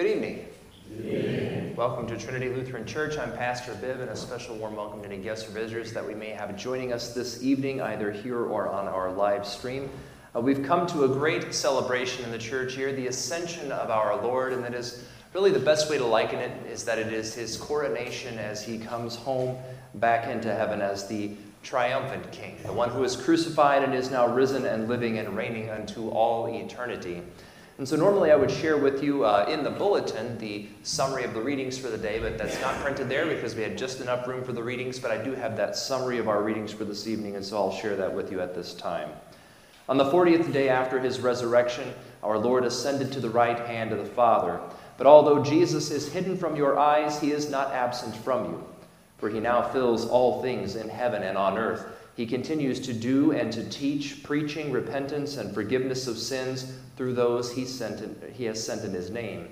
Good evening. Welcome to Trinity Lutheran Church. I'm Pastor Bibb, and a special warm welcome to any guests or visitors that we may have joining us this evening, either here or on our live stream. Uh, we've come to a great celebration in the church here, the ascension of our Lord, and that is really the best way to liken it is that it is his coronation as he comes home back into heaven as the triumphant king, the one who is crucified and is now risen and living and reigning unto all eternity. And so, normally I would share with you uh, in the bulletin the summary of the readings for the day, but that's not printed there because we had just enough room for the readings. But I do have that summary of our readings for this evening, and so I'll share that with you at this time. On the 40th day after his resurrection, our Lord ascended to the right hand of the Father. But although Jesus is hidden from your eyes, he is not absent from you, for he now fills all things in heaven and on earth. He continues to do and to teach, preaching repentance and forgiveness of sins through those he, sent in, he has sent in his name,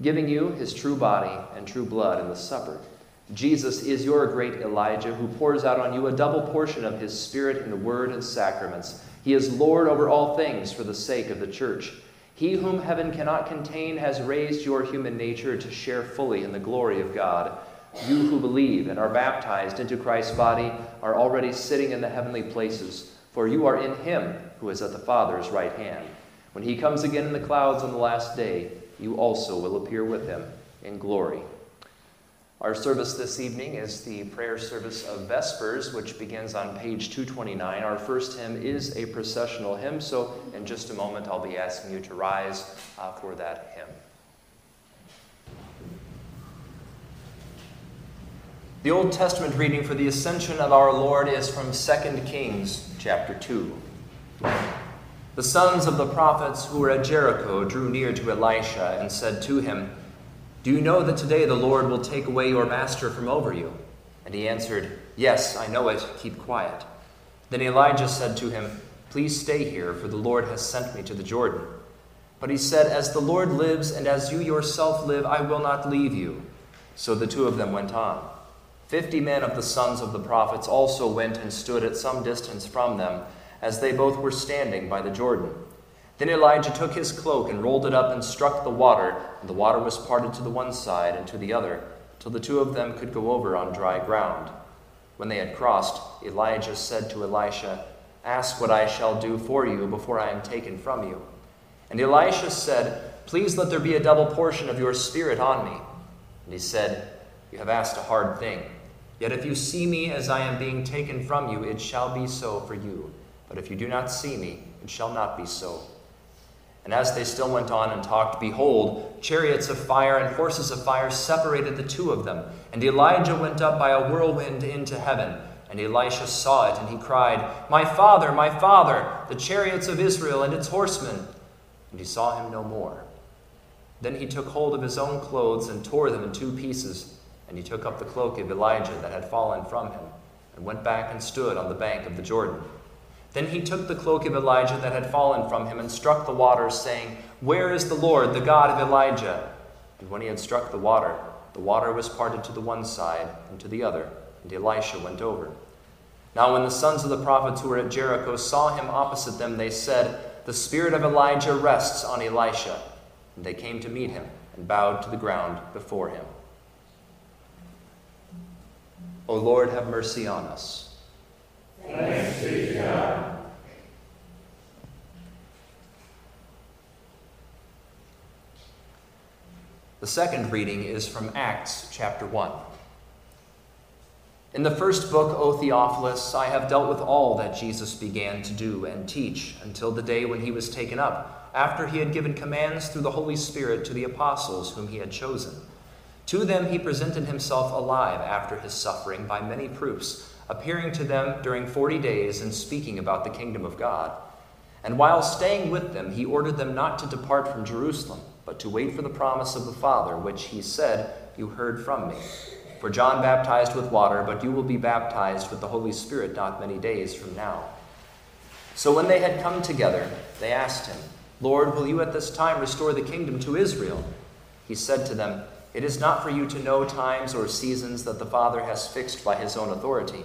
giving you his true body and true blood in the supper. Jesus is your great Elijah who pours out on you a double portion of his Spirit in the word and sacraments. He is Lord over all things for the sake of the church. He whom heaven cannot contain has raised your human nature to share fully in the glory of God. You who believe and are baptized into Christ's body are already sitting in the heavenly places, for you are in him who is at the Father's right hand. When he comes again in the clouds on the last day, you also will appear with him in glory. Our service this evening is the prayer service of Vespers, which begins on page 229. Our first hymn is a processional hymn, so in just a moment I'll be asking you to rise uh, for that hymn. The Old Testament reading for the ascension of our Lord is from 2 Kings chapter 2. The sons of the prophets who were at Jericho drew near to Elisha and said to him, Do you know that today the Lord will take away your master from over you? And he answered, Yes, I know it. Keep quiet. Then Elijah said to him, Please stay here, for the Lord has sent me to the Jordan. But he said, As the Lord lives, and as you yourself live, I will not leave you. So the two of them went on. Fifty men of the sons of the prophets also went and stood at some distance from them as they both were standing by the Jordan. Then Elijah took his cloak and rolled it up and struck the water, and the water was parted to the one side and to the other, till the two of them could go over on dry ground. When they had crossed, Elijah said to Elisha, Ask what I shall do for you before I am taken from you. And Elisha said, Please let there be a double portion of your spirit on me. And he said, You have asked a hard thing. Yet if you see me as I am being taken from you, it shall be so for you. But if you do not see me, it shall not be so. And as they still went on and talked, behold, chariots of fire and horses of fire separated the two of them. And Elijah went up by a whirlwind into heaven. And Elisha saw it, and he cried, My father, my father, the chariots of Israel and its horsemen. And he saw him no more. Then he took hold of his own clothes and tore them in two pieces. And he took up the cloak of Elijah that had fallen from him, and went back and stood on the bank of the Jordan. Then he took the cloak of Elijah that had fallen from him and struck the waters, saying, Where is the Lord, the God of Elijah? And when he had struck the water, the water was parted to the one side and to the other, and Elisha went over. Now, when the sons of the prophets who were at Jericho saw him opposite them, they said, The spirit of Elijah rests on Elisha. And they came to meet him and bowed to the ground before him. O Lord, have mercy on us. The second reading is from Acts chapter 1. In the first book, O Theophilus, I have dealt with all that Jesus began to do and teach until the day when he was taken up, after he had given commands through the Holy Spirit to the apostles whom he had chosen. To them he presented himself alive after his suffering by many proofs appearing to them during forty days and speaking about the kingdom of God. And while staying with them, he ordered them not to depart from Jerusalem, but to wait for the promise of the Father, which he said, You heard from me. For John baptized with water, but you will be baptized with the Holy Spirit not many days from now. So when they had come together, they asked him, Lord, will you at this time restore the kingdom to Israel? He said to them, It is not for you to know times or seasons that the Father has fixed by his own authority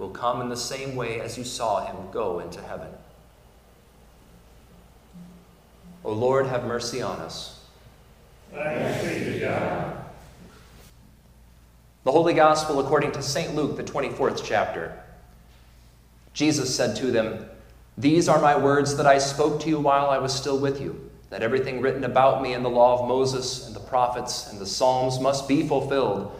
will come in the same way as you saw him go into heaven. O Lord, have mercy on us. The Holy Gospel according to St. Luke, the 24th chapter. Jesus said to them, These are my words that I spoke to you while I was still with you, that everything written about me in the law of Moses and the prophets and the Psalms must be fulfilled.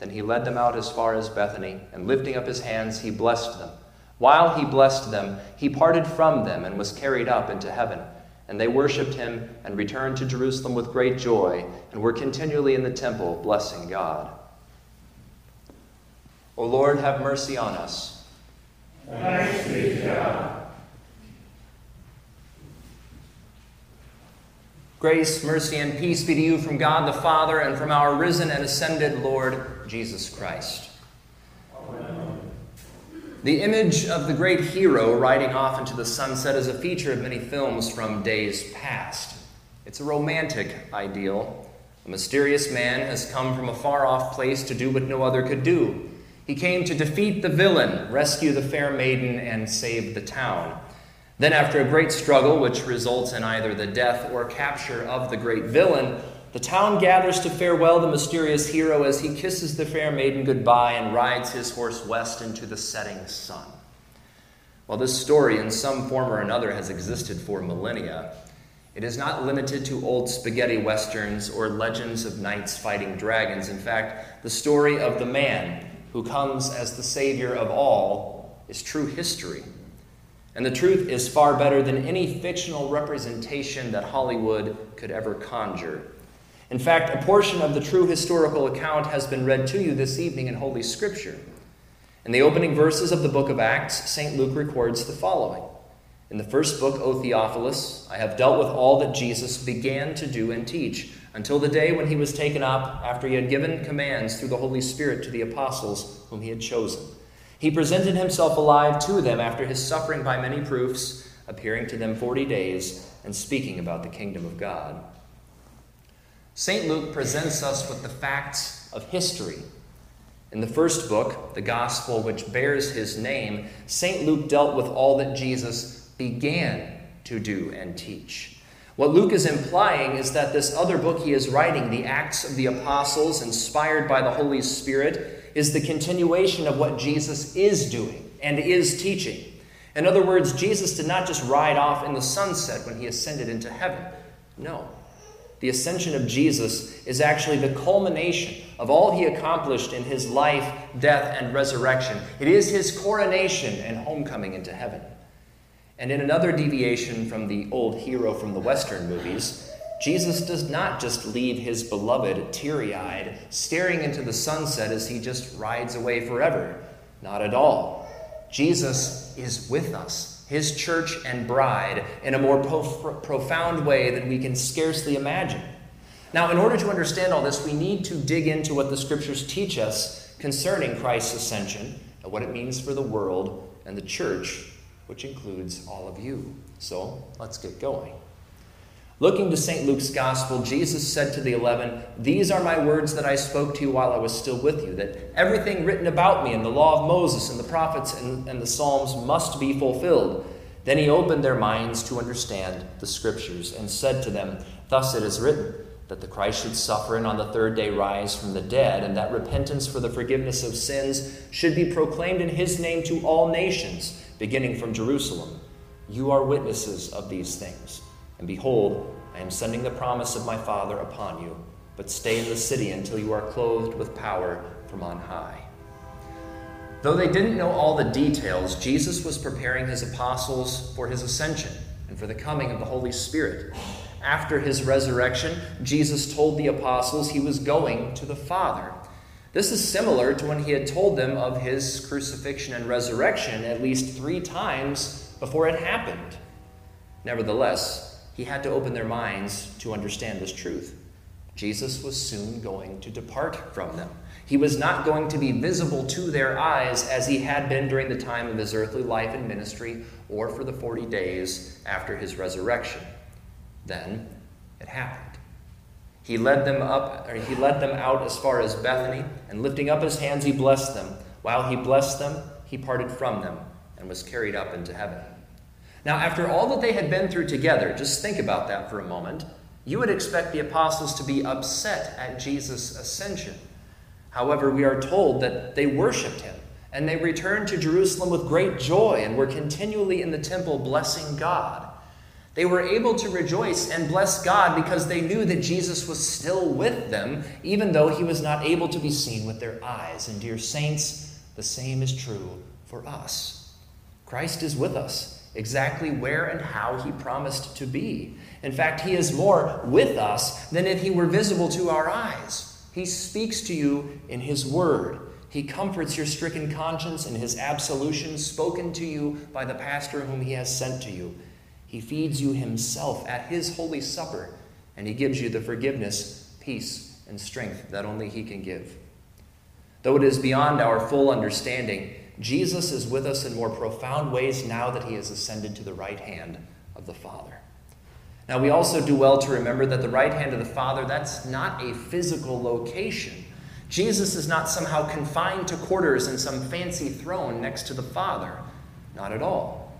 Then he led them out as far as Bethany, and lifting up his hands, he blessed them. While he blessed them, he parted from them and was carried up into heaven. And they worshipped him and returned to Jerusalem with great joy, and were continually in the temple, blessing God. O Lord, have mercy on us. Thanks be to God. Grace, mercy, and peace be to you from God the Father and from our risen and ascended Lord Jesus Christ. Amen. The image of the great hero riding off into the sunset is a feature of many films from days past. It's a romantic ideal. A mysterious man has come from a far off place to do what no other could do he came to defeat the villain, rescue the fair maiden, and save the town. Then, after a great struggle, which results in either the death or capture of the great villain, the town gathers to farewell the mysterious hero as he kisses the fair maiden goodbye and rides his horse west into the setting sun. While this story, in some form or another, has existed for millennia, it is not limited to old spaghetti westerns or legends of knights fighting dragons. In fact, the story of the man who comes as the Savior of all, is true history. And the truth is far better than any fictional representation that Hollywood could ever conjure. In fact, a portion of the true historical account has been read to you this evening in Holy Scripture. In the opening verses of the book of Acts, St. Luke records the following In the first book, O Theophilus, I have dealt with all that Jesus began to do and teach until the day when he was taken up after he had given commands through the Holy Spirit to the apostles whom he had chosen. He presented himself alive to them after his suffering by many proofs, appearing to them forty days and speaking about the kingdom of God. St. Luke presents us with the facts of history. In the first book, the gospel which bears his name, St. Luke dealt with all that Jesus began to do and teach. What Luke is implying is that this other book he is writing, the Acts of the Apostles, inspired by the Holy Spirit, is the continuation of what Jesus is doing and is teaching. In other words, Jesus did not just ride off in the sunset when he ascended into heaven. No. The ascension of Jesus is actually the culmination of all he accomplished in his life, death, and resurrection. It is his coronation and homecoming into heaven. And in another deviation from the old hero from the Western movies, Jesus does not just leave his beloved teary eyed, staring into the sunset as he just rides away forever. Not at all. Jesus is with us, his church and bride, in a more prof- profound way than we can scarcely imagine. Now, in order to understand all this, we need to dig into what the scriptures teach us concerning Christ's ascension and what it means for the world and the church which includes all of you. So let's get going. Looking to St. Luke's Gospel, Jesus said to the eleven, These are my words that I spoke to you while I was still with you, that everything written about me in the law of Moses and the prophets and, and the Psalms must be fulfilled. Then he opened their minds to understand the Scriptures and said to them, Thus it is written, that the Christ should suffer and on the third day rise from the dead, and that repentance for the forgiveness of sins should be proclaimed in his name to all nations beginning from Jerusalem. You are witnesses of these things. And behold, I am sending the promise of my Father upon you, but stay in the city until you are clothed with power from on high. Though they didn't know all the details, Jesus was preparing his apostles for his ascension and for the coming of the Holy Spirit. After his resurrection, Jesus told the apostles he was going to the Father. This is similar to when he had told them of his crucifixion and resurrection at least three times before it happened. Nevertheless, he had to open their minds to understand this truth. Jesus was soon going to depart from them. He was not going to be visible to their eyes as he had been during the time of his earthly life and ministry or for the 40 days after his resurrection. Then it happened. He led them up or he led them out as far as Bethany, and lifting up his hands he blessed them. While he blessed them, he parted from them and was carried up into heaven. Now, after all that they had been through together, just think about that for a moment. You would expect the apostles to be upset at Jesus' ascension. However, we are told that they worshiped him and they returned to Jerusalem with great joy and were continually in the temple blessing God. They were able to rejoice and bless God because they knew that Jesus was still with them, even though he was not able to be seen with their eyes. And, dear saints, the same is true for us. Christ is with us exactly where and how he promised to be. In fact, he is more with us than if he were visible to our eyes. He speaks to you in his word. He comforts your stricken conscience in his absolution spoken to you by the pastor whom he has sent to you. He feeds you himself at his holy supper, and he gives you the forgiveness, peace, and strength that only he can give. Though it is beyond our full understanding, Jesus is with us in more profound ways now that he has ascended to the right hand of the Father. Now, we also do well to remember that the right hand of the Father, that's not a physical location. Jesus is not somehow confined to quarters in some fancy throne next to the Father. Not at all.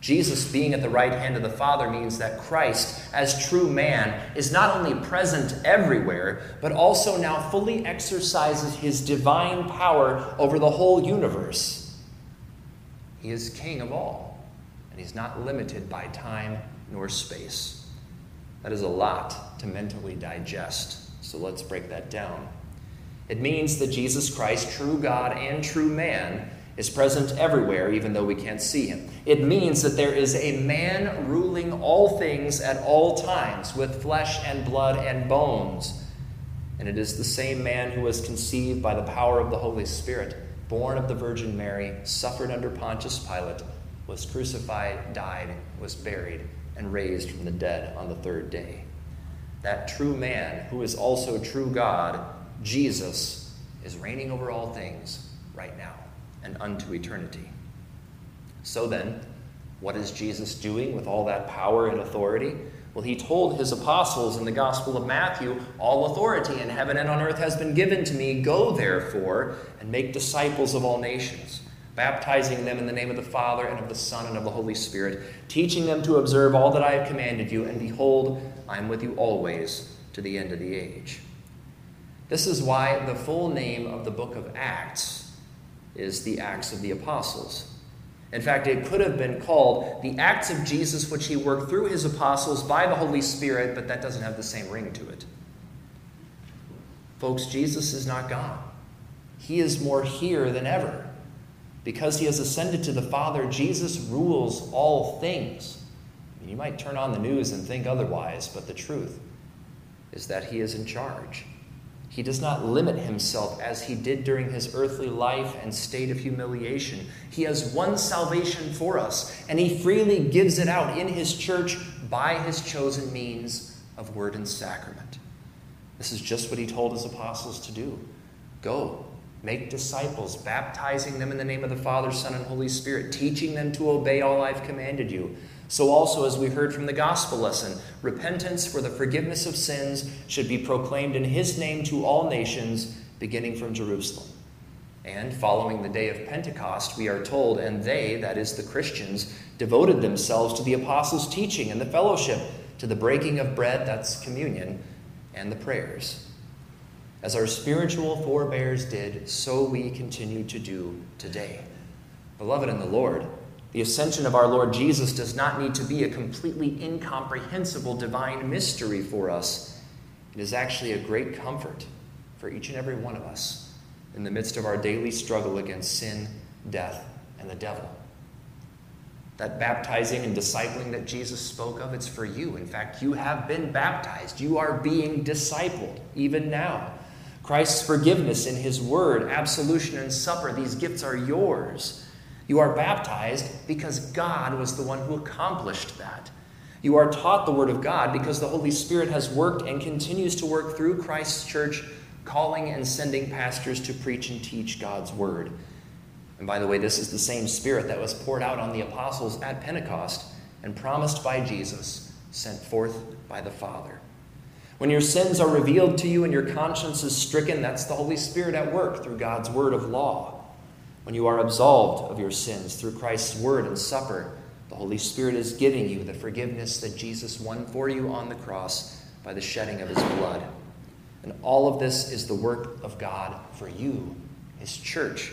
Jesus being at the right hand of the Father means that Christ, as true man, is not only present everywhere, but also now fully exercises his divine power over the whole universe. He is king of all, and he's not limited by time nor space. That is a lot to mentally digest, so let's break that down. It means that Jesus Christ, true God and true man, is present everywhere, even though we can't see him. It means that there is a man ruling all things at all times, with flesh and blood and bones. And it is the same man who was conceived by the power of the Holy Spirit, born of the Virgin Mary, suffered under Pontius Pilate, was crucified, died, was buried and raised from the dead on the third day. That true man, who is also true God, Jesus, is reigning over all things right now and unto eternity. So then, what is Jesus doing with all that power and authority? Well, he told his apostles in the Gospel of Matthew, All authority in heaven and on earth has been given to me. Go, therefore, and make disciples of all nations baptizing them in the name of the Father and of the Son and of the Holy Spirit, teaching them to observe all that I have commanded you, and behold, I am with you always to the end of the age. This is why the full name of the book of Acts is the Acts of the Apostles. In fact, it could have been called the Acts of Jesus, which he worked through his apostles by the Holy Spirit, but that doesn't have the same ring to it. Folks, Jesus is not gone. He is more here than ever. Because he has ascended to the Father, Jesus rules all things. You might turn on the news and think otherwise, but the truth is that he is in charge. He does not limit himself as he did during his earthly life and state of humiliation. He has one salvation for us, and he freely gives it out in his church by his chosen means of word and sacrament. This is just what he told his apostles to do. Go, Make disciples, baptizing them in the name of the Father, Son, and Holy Spirit, teaching them to obey all I've commanded you. So, also, as we heard from the gospel lesson, repentance for the forgiveness of sins should be proclaimed in His name to all nations, beginning from Jerusalem. And following the day of Pentecost, we are told, and they, that is the Christians, devoted themselves to the apostles' teaching and the fellowship, to the breaking of bread, that's communion, and the prayers. As our spiritual forebears did, so we continue to do today. Beloved in the Lord, the ascension of our Lord Jesus does not need to be a completely incomprehensible divine mystery for us. It is actually a great comfort for each and every one of us. in the midst of our daily struggle against sin, death, and the devil. That baptizing and discipling that Jesus spoke of, it's for you. In fact, you have been baptized. You are being discipled even now. Christ's forgiveness in his word, absolution and supper, these gifts are yours. You are baptized because God was the one who accomplished that. You are taught the word of God because the Holy Spirit has worked and continues to work through Christ's church, calling and sending pastors to preach and teach God's word. And by the way, this is the same Spirit that was poured out on the apostles at Pentecost and promised by Jesus, sent forth by the Father. When your sins are revealed to you and your conscience is stricken, that's the Holy Spirit at work through God's word of law. When you are absolved of your sins through Christ's word and supper, the Holy Spirit is giving you the forgiveness that Jesus won for you on the cross by the shedding of his blood. And all of this is the work of God for you, his church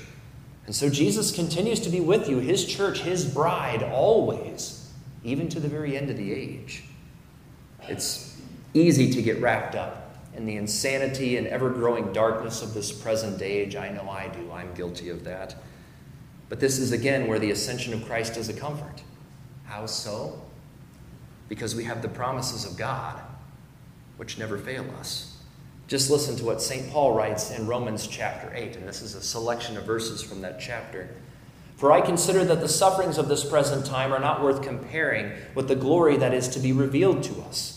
and so Jesus continues to be with you, his church, his bride, always, even to the very end of the age. It's easy to get wrapped up in the insanity and ever growing darkness of this present age. I know I do. I'm guilty of that. But this is again where the ascension of Christ is a comfort. How so? Because we have the promises of God, which never fail us. Just listen to what St. Paul writes in Romans chapter 8, and this is a selection of verses from that chapter. For I consider that the sufferings of this present time are not worth comparing with the glory that is to be revealed to us.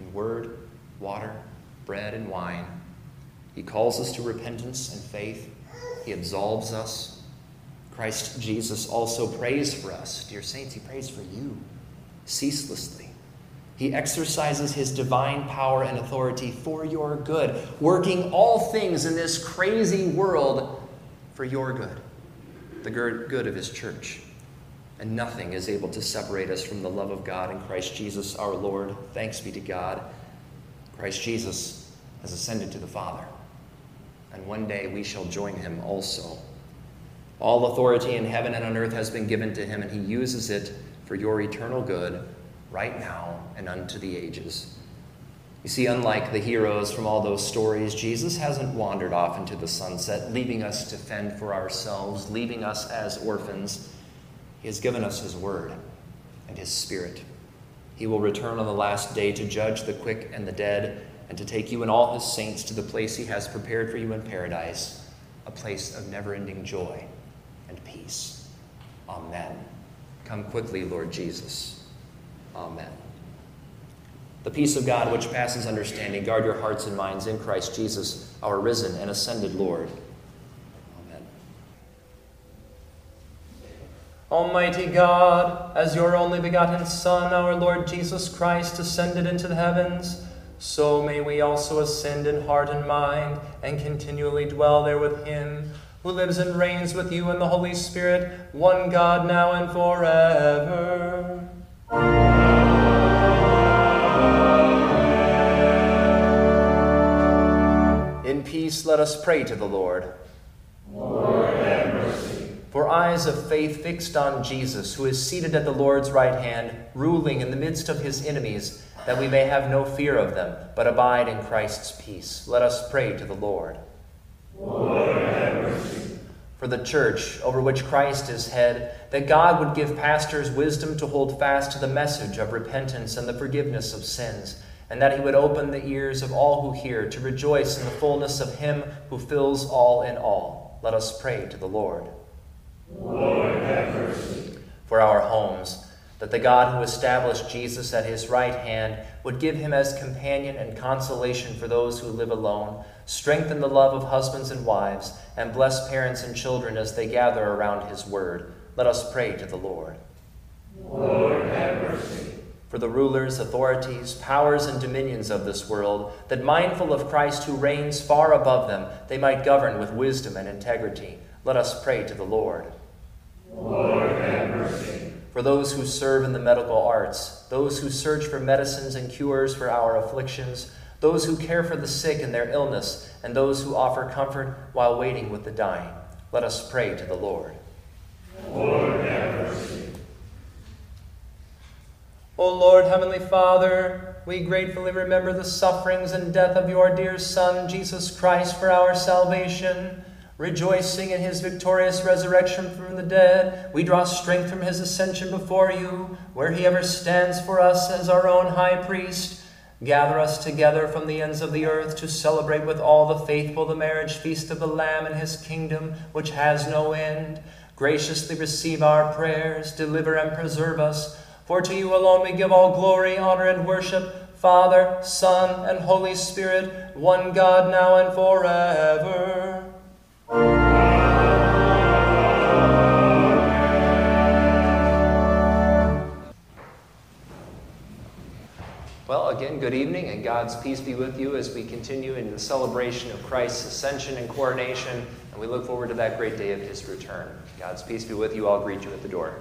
in word, water, bread, and wine. He calls us to repentance and faith. He absolves us Christ Jesus also prays for us. Dear saints, he prays for you ceaselessly. He exercises his divine power and authority for your good, working all things in this crazy world for your good, the good of his church. And nothing is able to separate us from the love of God in Christ Jesus our Lord. Thanks be to God. Christ Jesus has ascended to the Father, and one day we shall join him also. All authority in heaven and on earth has been given to him, and he uses it for your eternal good right now and unto the ages. You see, unlike the heroes from all those stories, Jesus hasn't wandered off into the sunset, leaving us to fend for ourselves, leaving us as orphans. He has given us his word and his spirit. He will return on the last day to judge the quick and the dead, and to take you and all his saints to the place he has prepared for you in paradise, a place of never ending joy and peace. Amen. Come quickly, Lord Jesus. Amen. The peace of God, which passes understanding, guard your hearts and minds in Christ Jesus, our risen and ascended Lord. Amen. Almighty God, as your only begotten Son, our Lord Jesus Christ, ascended into the heavens, so may we also ascend in heart and mind and continually dwell there with him who lives and reigns with you in the Holy Spirit, one God, now and forever. In peace, let us pray to the Lord. Lord, have mercy. For eyes of faith fixed on Jesus, who is seated at the Lord's right hand, ruling in the midst of his enemies, that we may have no fear of them, but abide in Christ's peace. Let us pray to the Lord. Lord. For the church, over which Christ is head, that God would give pastors wisdom to hold fast to the message of repentance and the forgiveness of sins, and that he would open the ears of all who hear to rejoice in the fullness of him who fills all in all. Let us pray to the Lord. Lord, have mercy. For our homes, that the God who established Jesus at his right hand would give him as companion and consolation for those who live alone, strengthen the love of husbands and wives, and bless parents and children as they gather around his word. Let us pray to the Lord. Lord, have mercy. For the rulers, authorities, powers, and dominions of this world, that mindful of Christ who reigns far above them, they might govern with wisdom and integrity. Let us pray to the Lord. Lord, have mercy. For those who serve in the medical arts, those who search for medicines and cures for our afflictions, those who care for the sick in their illness, and those who offer comfort while waiting with the dying. Let us pray to the Lord. Lord, have mercy. O Lord, Heavenly Father, we gratefully remember the sufferings and death of your dear Son, Jesus Christ, for our salvation. Rejoicing in his victorious resurrection from the dead, we draw strength from his ascension before you, where he ever stands for us as our own high priest. Gather us together from the ends of the earth to celebrate with all the faithful the marriage feast of the Lamb and his kingdom, which has no end. Graciously receive our prayers, deliver and preserve us. For to you alone we give all glory, honor, and worship, Father, Son, and Holy Spirit, one God, now and forever. Again, good evening, and God's peace be with you as we continue in the celebration of Christ's ascension and coronation, and we look forward to that great day of his return. God's peace be with you. I'll greet you at the door.